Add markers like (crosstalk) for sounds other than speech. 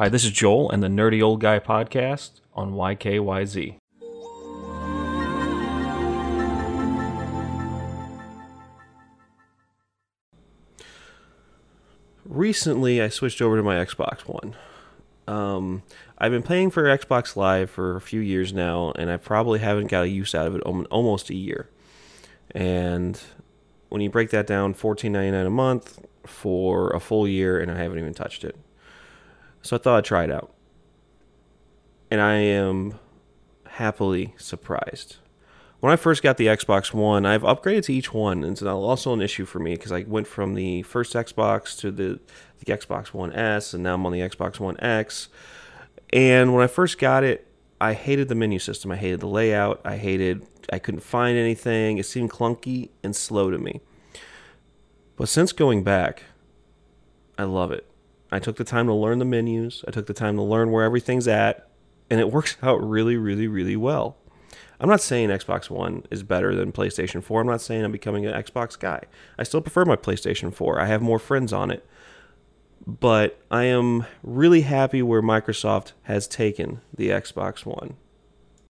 Hi, this is Joel and the Nerdy Old Guy podcast on YKYZ. Recently, I switched over to my Xbox One. Um, I've been playing for Xbox Live for a few years now, and I probably haven't got a use out of it almost a year. And when you break that down, fourteen ninety nine a month for a full year, and I haven't even touched it. So I thought I'd try it out. And I am happily surprised. When I first got the Xbox One, I've upgraded to each one, and it's also an issue for me because I went from the first Xbox to the, the Xbox One S, and now I'm on the Xbox One X. And when I first got it, I hated the menu system. I hated the layout. I hated, I couldn't find anything. It seemed clunky and slow to me. But since going back, I love it. I took the time to learn the menus. I took the time to learn where everything's at, and it works (laughs) out really, really, really well. I'm not saying Xbox One is better than PlayStation 4. I'm not saying I'm becoming an Xbox guy. I still prefer my PlayStation 4. I have more friends on it. But I am really happy where Microsoft has taken the Xbox One.